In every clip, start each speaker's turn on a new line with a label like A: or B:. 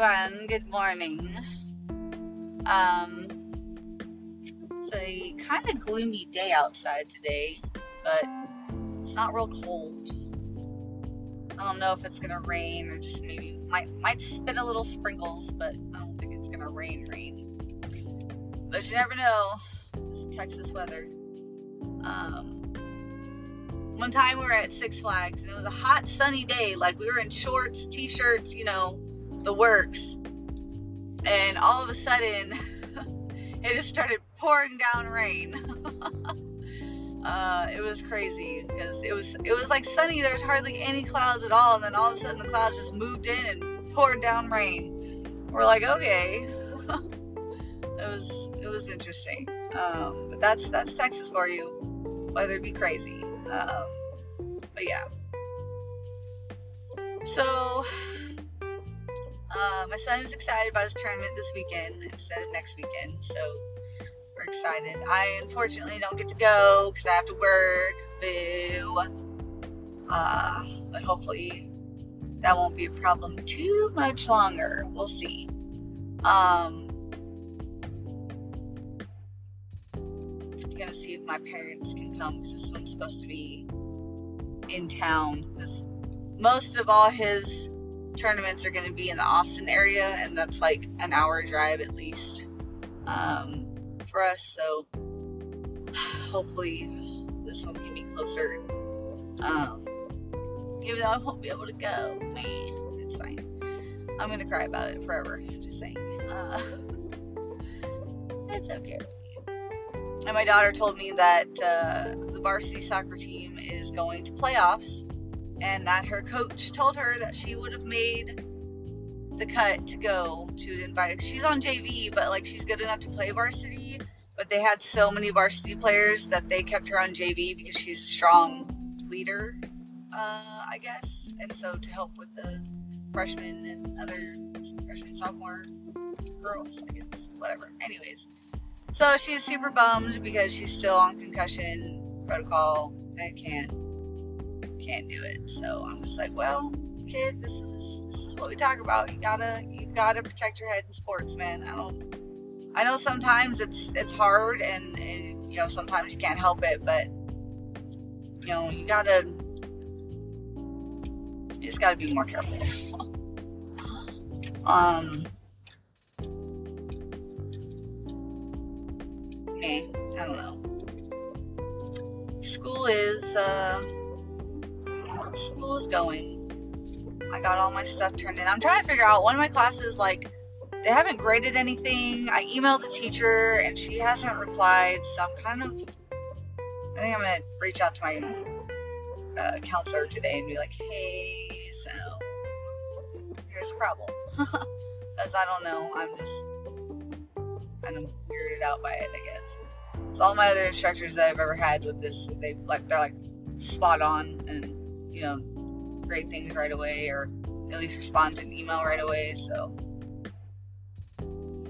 A: everyone. Good morning. Um, it's a kind of gloomy day outside today, but it's not real cold. I don't know if it's gonna rain or just maybe might might spit a little sprinkles, but I don't think it's gonna rain rain. But you never know. This Texas weather. Um, one time we were at Six Flags and it was a hot sunny day, like we were in shorts, t-shirts, you know, the works. And all of a sudden, it just started pouring down rain. uh, it was crazy because it was it was like sunny. There was hardly any clouds at all, and then all of a sudden the clouds just moved in and poured down rain. We're like, okay, it was it was interesting. Um, but that's that's Texas for you. Weather be crazy. Um, but yeah. So uh, my son is excited about his tournament this weekend instead of next weekend, so we're excited. I unfortunately don't get to go because I have to work. Boo. Uh, but hopefully that won't be a problem too much longer. We'll see. Um, I'm gonna see if my parents can come because this one's supposed to be in town. Because most of all his tournaments are going to be in the Austin area, and that's like an hour drive at least um, for us. So hopefully this one can be closer. Um, even though I won't be able to go, man, it's fine. I'm gonna cry about it forever. Just saying. Uh, it's okay. And my daughter told me that uh, the varsity soccer team is going to playoffs and that her coach told her that she would have made the cut to go to invite. She's on JV, but like she's good enough to play varsity. But they had so many varsity players that they kept her on JV because she's a strong leader, uh, I guess. And so to help with the freshmen and other freshmen, sophomore girls, I guess, whatever. Anyways, so she's super bummed because she's still on concussion protocol. I can't can't do it. So I'm just like, well, kid, this is this is what we talk about. You gotta you gotta protect your head in sports, man. I don't. I know sometimes it's it's hard and, and you know sometimes you can't help it, but you know you gotta you just gotta be more careful. um. Me, I don't know. School is uh school is going. I got all my stuff turned in. I'm trying to figure out one of my classes, like, they haven't graded anything. I emailed the teacher and she hasn't replied, so I'm kind of. I think I'm gonna reach out to my uh, counselor today and be like, hey, so here's a problem. Because I don't know. I'm just kind of weirded out by it, I guess. So all my other instructors that I've ever had with this, they like they're like spot on and you know, great things right away or at least respond to an email right away. So,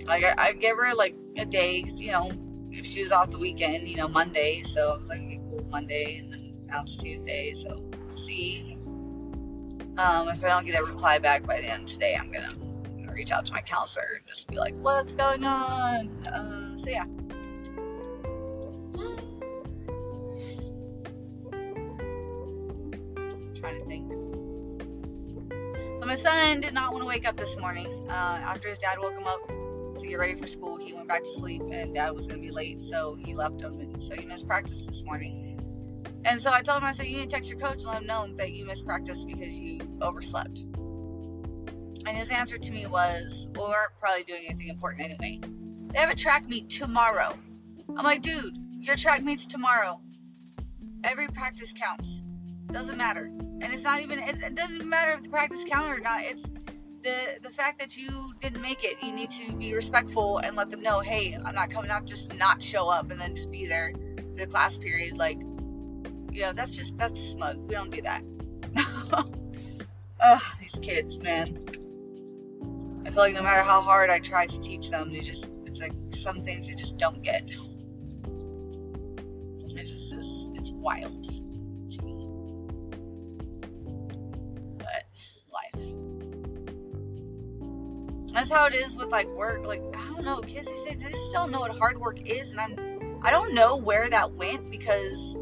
A: like, I, I give her like a day, you know, if she was off the weekend, you know, Monday. So I was like, okay, cool, Monday, and then now it's Tuesday. So we'll see. Um, if I don't get a reply back by the end of today, I'm gonna, I'm gonna reach out to my counselor and just be like, what's going on? Uh, so yeah. Trying to think. So my son did not want to wake up this morning. Uh, after his dad woke him up to get ready for school, he went back to sleep, and dad was going to be late, so he left him, and so he missed practice this morning. And so I told him, I said, you need to text your coach and let him know that you missed practice because you overslept. And his answer to me was, well, we aren't probably doing anything important anyway. They have a track meet tomorrow. I'm like, dude, your track meets tomorrow. Every practice counts. Doesn't matter. And it's not even it, it doesn't matter if the practice counted or not. It's the the fact that you didn't make it. You need to be respectful and let them know, hey, I'm not coming out. Just not show up and then just be there for the class period. Like, you know, that's just that's smug. We don't do that. Ugh, these kids, man. I feel like no matter how hard I try to teach them, they just it's like some things they just don't get. It's just it's, it's wild That's how it is with like work. Like I don't know, kids these days they just don't know what hard work is, and I'm I don't know where that went because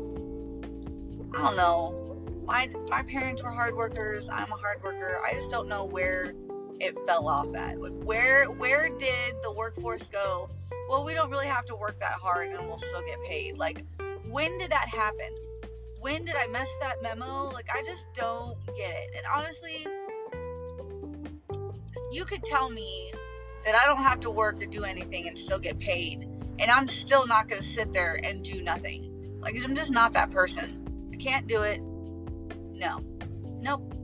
A: I don't know. My my parents were hard workers. I'm a hard worker. I just don't know where it fell off at. Like where where did the workforce go? Well, we don't really have to work that hard and we'll still get paid. Like when did that happen? When did I mess that memo? Like I just don't get it. And honestly, you could tell me that I don't have to work or do anything and still get paid, and I'm still not going to sit there and do nothing. Like I'm just not that person. I can't do it. No. Nope.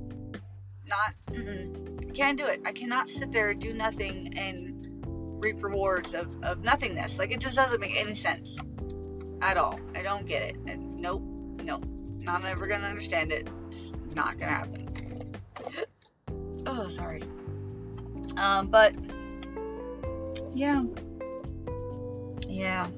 A: Not. Mm-mm. Can't do it. I cannot sit there, do nothing, and reap rewards of, of nothingness. Like, it just doesn't make any sense at all. I don't get it. And nope. Nope. Not ever gonna understand it. It's not gonna happen. oh, sorry. Um, but yeah. Yeah.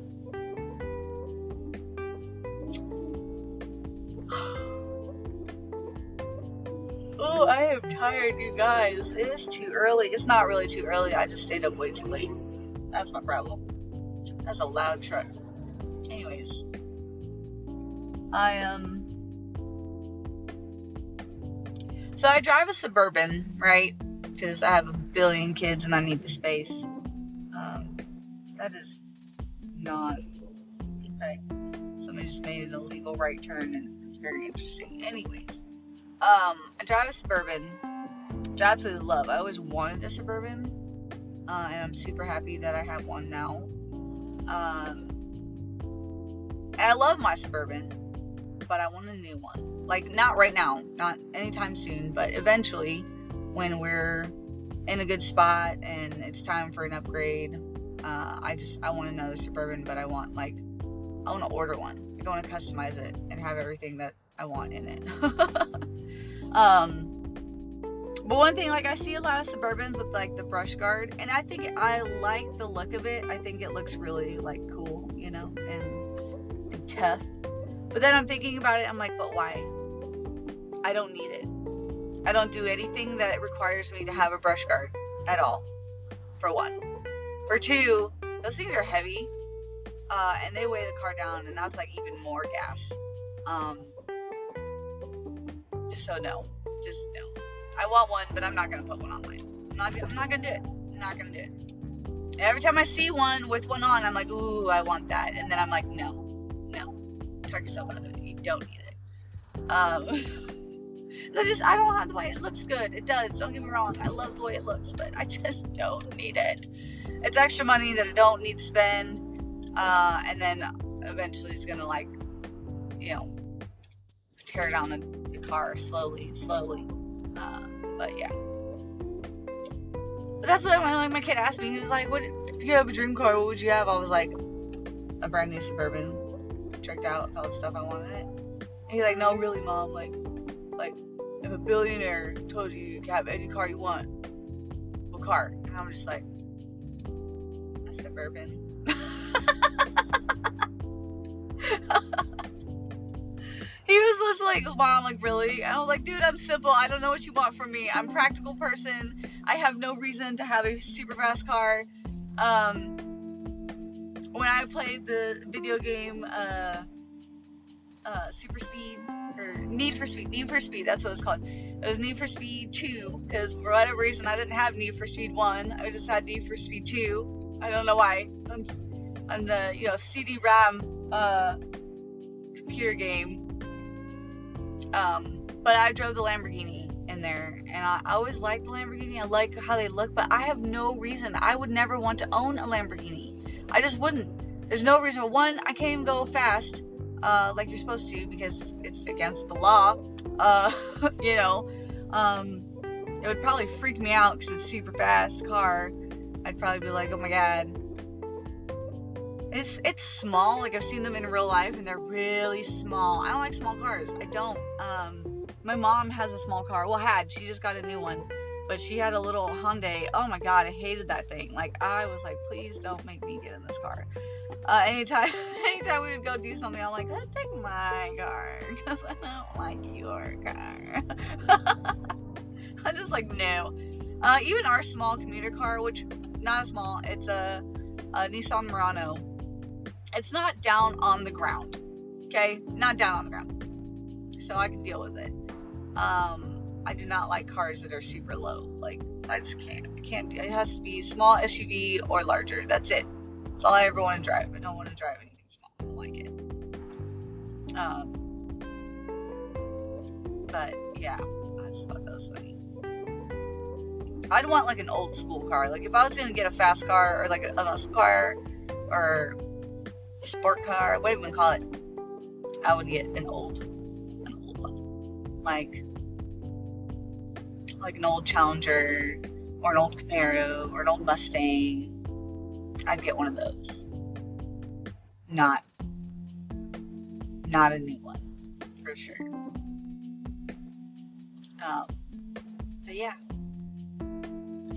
A: Oh, I am tired, you guys. It is too early. It's not really too early. I just stayed up way too late. That's my problem. That's a loud truck. Anyways, I am. Um, so I drive a suburban, right? Because I have a billion kids and I need the space. Um, that is not okay. Somebody just made an illegal right turn and it's very interesting. Anyways. Um, I drive a Suburban, which I absolutely love. I always wanted a Suburban, uh, and I'm super happy that I have one now. Um, and I love my Suburban, but I want a new one. Like, not right now, not anytime soon, but eventually when we're in a good spot and it's time for an upgrade. Uh, I just, I want another Suburban, but I want, like, I want to order one. I want to customize it and have everything that I want in it. um, but one thing, like I see a lot of Suburbans with like the brush guard, and I think I like the look of it. I think it looks really like cool, you know, and, and tough. But then I'm thinking about it, I'm like, but why? I don't need it. I don't do anything that requires me to have a brush guard at all. For one. For two, those things are heavy, uh, and they weigh the car down, and that's like even more gas. Um, so no, just no. I want one, but I'm not gonna put one on mine. I'm not. I'm not gonna do it. I'm not gonna do it. Every time I see one with one on, I'm like, ooh, I want that, and then I'm like, no, no, talk yourself out of it. You don't need it. Um, I just I don't have the way it looks good. It does. Don't get me wrong. I love the way it looks, but I just don't need it. It's extra money that I don't need to spend, uh, and then eventually it's gonna like, you know, tear down the car slowly, slowly. Uh, but yeah. But that's what my, like my kid asked me. He was like, "What if you have a dream car? What would you have?" I was like, "A brand new suburban, tricked out with all the stuff I wanted it." And he's like, "No, really, mom. Like, like if a billionaire told you you can have any car you want, what car?" And I'm just like, "A suburban." he was just like, mom, like, really? And I was like, dude, I'm simple. I don't know what you want from me. I'm practical person. I have no reason to have a super fast car. Um, when I played the video game, uh, uh, Super Speed, or Need for Speed, Need for Speed, that's what it was called. It was Need for Speed 2, because for whatever reason, I didn't have Need for Speed 1. I just had Need for Speed 2. I don't know why. On, on the, you know, CD-ROM, uh, computer game um, but I drove the Lamborghini in there, and I, I always liked the Lamborghini. I like how they look, but I have no reason. I would never want to own a Lamborghini. I just wouldn't. There's no reason. One, I can't even go fast uh, like you're supposed to because it's against the law. Uh, you know, um, it would probably freak me out because it's super fast car. I'd probably be like, oh my god. It's it's small. Like I've seen them in real life, and they're really small. I don't like small cars. I don't. Um, my mom has a small car. Well, had she just got a new one, but she had a little Hyundai. Oh my god, I hated that thing. Like I was like, please don't make me get in this car. Uh, anytime, anytime we would go do something, I'm like, let's take my car because I don't like your car. I'm just like, no. Uh, even our small commuter car, which not a small, it's a, a Nissan Murano. It's not down on the ground. Okay, not down on the ground, so I can deal with it. Um, I do not like cars that are super low. Like I just can't. I can't. It has to be small SUV or larger. That's it. That's all I ever want to drive. I don't want to drive anything small. I don't like it. Um, but yeah, I just thought that was funny. I'd want like an old school car. Like if I was gonna get a fast car or like a, muscle car or sport car, what do you even call it? I would get an old, an old one, like like an old Challenger or an old Camaro or an old Mustang. I'd get one of those. Not, not a new one, for sure. Um, but yeah,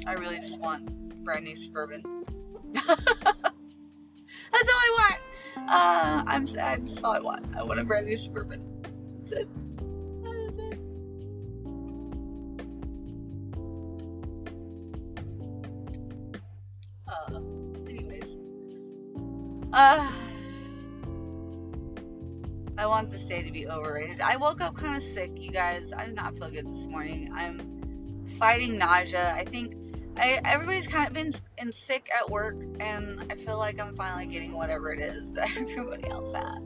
A: I really just want brand new Suburban. That's all I want. Uh, I'm sad. That's all I want. I want a brand new Suburban. That's it. Uh, I want this day to be overrated. I woke up kind of sick, you guys. I did not feel good this morning. I'm fighting nausea. I think I, everybody's kind of been in sick at work, and I feel like I'm finally getting whatever it is that everybody else had.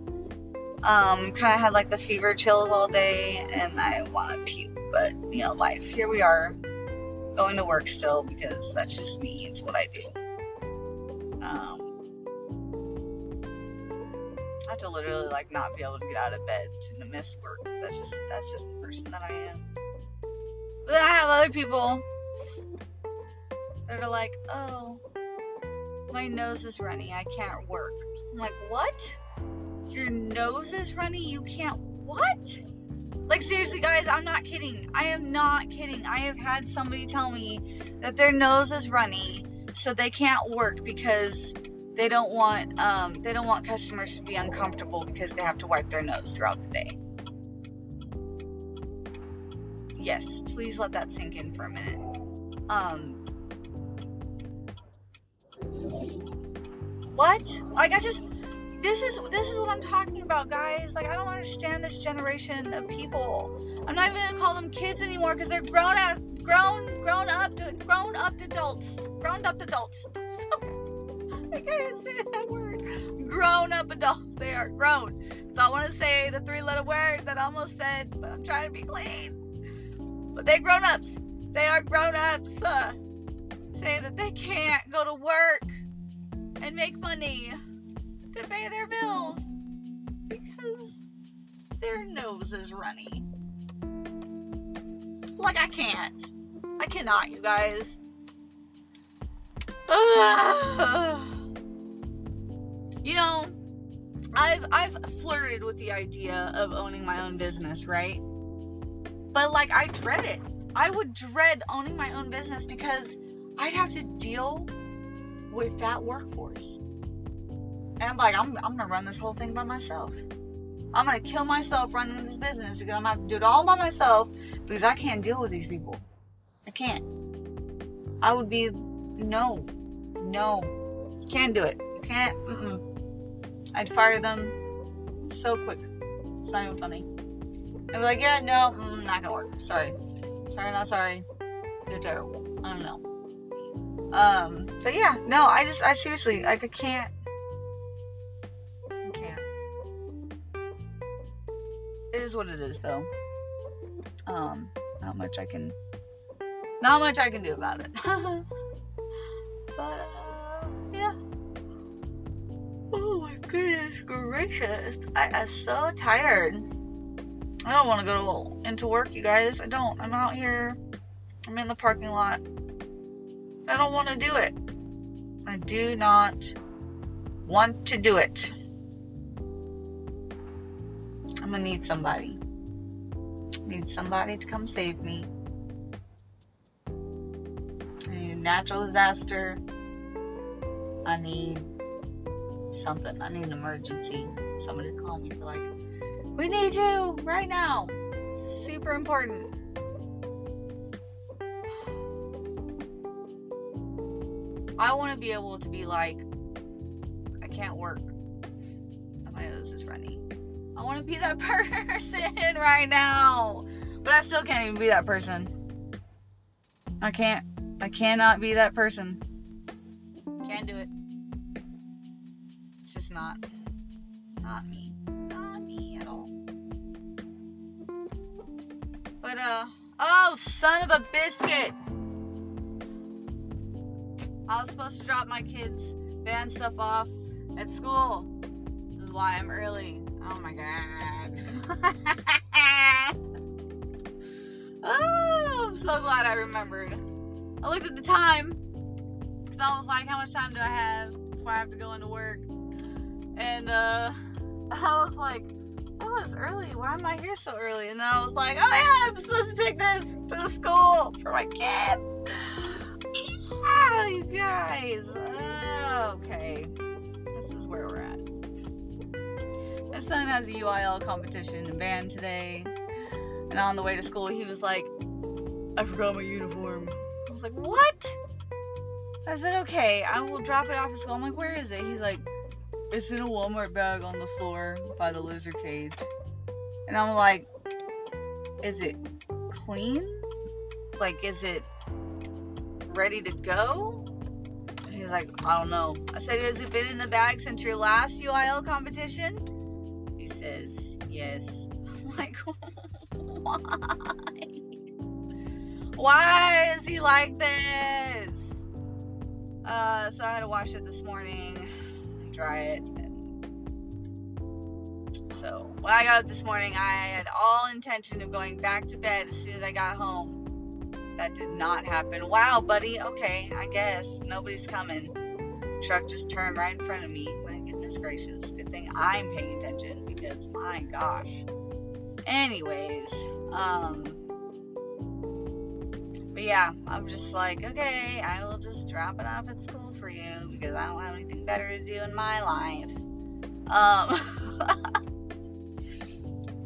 A: Um, kind of had like the fever chills all day, and I want to puke, but you know, life. Here we are, going to work still because that's just me. It's what I do. Um, I have to literally like not be able to get out of bed to miss work. That's just that's just the person that I am. But then I have other people that are like, oh, my nose is runny. I can't work. I'm like, what? Your nose is runny? You can't what? Like seriously, guys, I'm not kidding. I am not kidding. I have had somebody tell me that their nose is runny, so they can't work because they don't want um, they don't want customers to be uncomfortable because they have to wipe their nose throughout the day. Yes, please let that sink in for a minute. Um, what? Like I just this is this is what I'm talking about, guys. Like I don't understand this generation of people. I'm not even gonna call them kids anymore because they're grown as grown grown up grown up adults. Grown up adults. I can't say that word. Grown up adults. They are grown. So I want to say the three letter word that I almost said, but I'm trying to be clean. But they grown ups. They are grown ups. Uh, say that they can't go to work and make money to pay their bills because their nose is runny. Like I can't. I cannot, you guys. you know, I've I've flirted with the idea of owning my own business, right? But like I dread it. I would dread owning my own business because I'd have to deal with that workforce. And I'm like, I'm, I'm gonna run this whole thing by myself. I'm gonna kill myself running this business because I'm gonna have to do it all by myself because I can't deal with these people. I can't. I would be no, no, can't do it. Can't. Mm-mm. I'd fire them so quick. It's not even funny. I'd be like, yeah, no, mm, not gonna work. Sorry, sorry, not sorry. You're terrible. I don't know. Um, but yeah, no, I just, I seriously, like, I can't. I can't. It is what it is, though. Um, not much I can, not much I can do about it. but, uh. Oh my goodness gracious. I am so tired. I don't want to go into work, you guys. I don't. I'm out here. I'm in the parking lot. I don't want to do it. I do not want to do it. I'm gonna need somebody. I need somebody to come save me. I need a natural disaster. I need something. I need an emergency. Somebody call me for like, we need you right now. Super important. I want to be able to be like, I can't work. My nose is runny. I want to be that person right now. But I still can't even be that person. I can't. I cannot be that person. Not. Not me. Not me at all. But, uh. Oh, son of a biscuit! I was supposed to drop my kids' band stuff off at school. This is why I'm early. Oh my god. oh, I'm so glad I remembered. I looked at the time because I was like, how much time do I have before I have to go into work? And uh, I was like, oh, it's early. Why am I here so early? And then I was like, oh yeah, I'm supposed to take this to the school for my kid. Yeah, you guys. Okay, this is where we're at. My son has a UIL competition in band today, and on the way to school, he was like, I forgot my uniform. I was like, what? I said, okay, I will drop it off at school. I'm like, where is it? He's like, it's in a Walmart bag on the floor by the loser cage. And I'm like, is it clean? Like, is it ready to go? And he's like, I don't know. I said, has it been in the bag since your last UIL competition? He says, yes. I'm like, why? Why is he like this? Uh, so I had to wash it this morning dry it. And so when I got up this morning, I had all intention of going back to bed as soon as I got home. That did not happen. Wow, buddy. Okay, I guess nobody's coming. Truck just turned right in front of me. My goodness gracious. Good thing I'm paying attention because my gosh. Anyways, um, but yeah, I'm just like, okay, I will just drop it off at school for you because I don't have anything better to do in my life. Um,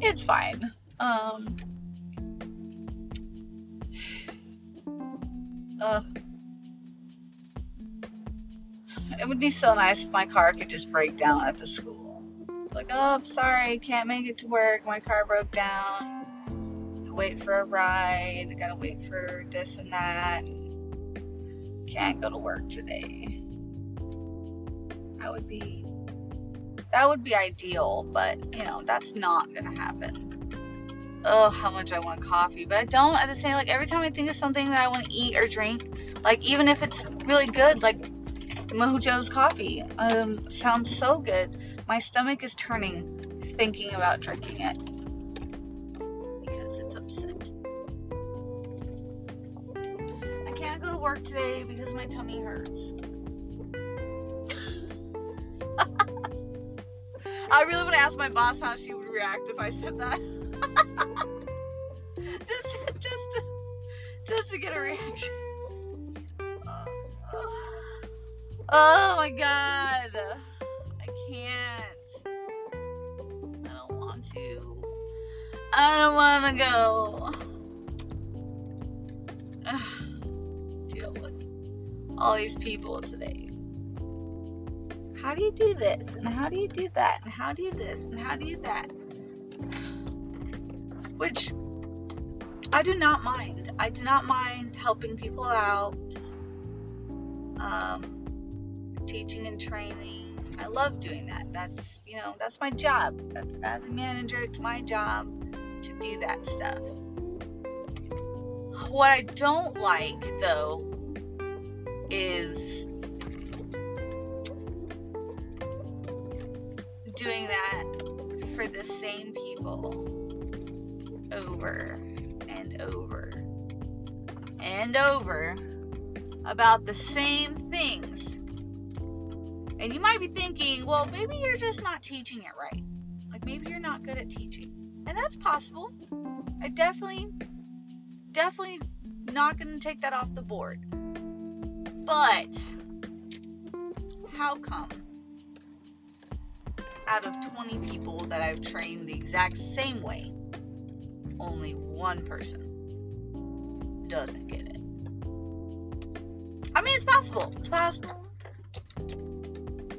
A: it's fine. Um, uh, it would be so nice if my car could just break down at the school. Like, oh, I'm sorry, can't make it to work. My car broke down. Wait for a ride. Gotta wait for this and that. Can't go to work today. That would be that would be ideal, but you know that's not gonna happen. Oh, how much I want coffee, but I don't. At the same, like every time I think of something that I want to eat or drink, like even if it's really good, like Mojo's coffee, um, sounds so good. My stomach is turning thinking about drinking it upset. I can't go to work today because my tummy hurts. I really want to ask my boss how she would react if I said that. just, just, to, just to get a reaction. Oh, oh my god. I don't want to go. Deal with all these people today. How do you do this? And how do you do that? And how do you this? And how do you that? Which I do not mind. I do not mind helping people out. Um, teaching and training. I love doing that. That's, you know, that's my job. That's as a manager, it's my job to do that stuff. What I don't like though is doing that for the same people over and over and over about the same things and you might be thinking, well, maybe you're just not teaching it right. Like maybe you're not good at teaching. And that's possible. I definitely, definitely not going to take that off the board. But how come out of 20 people that I've trained the exact same way, only one person doesn't get it? I mean, it's possible. It's possible.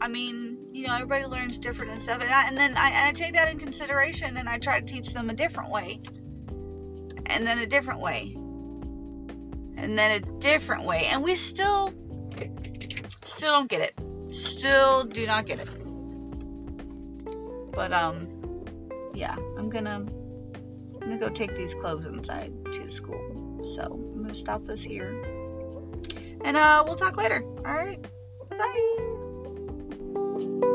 A: I mean, you know, everybody learns different and stuff, and, I, and then I, I take that in consideration, and I try to teach them a different way, and then a different way, and then a different way, and we still, still don't get it. Still do not get it. But um, yeah, I'm gonna, I'm gonna go take these clothes inside to school. So I'm gonna stop this here, and uh, we'll talk later. All right, bye.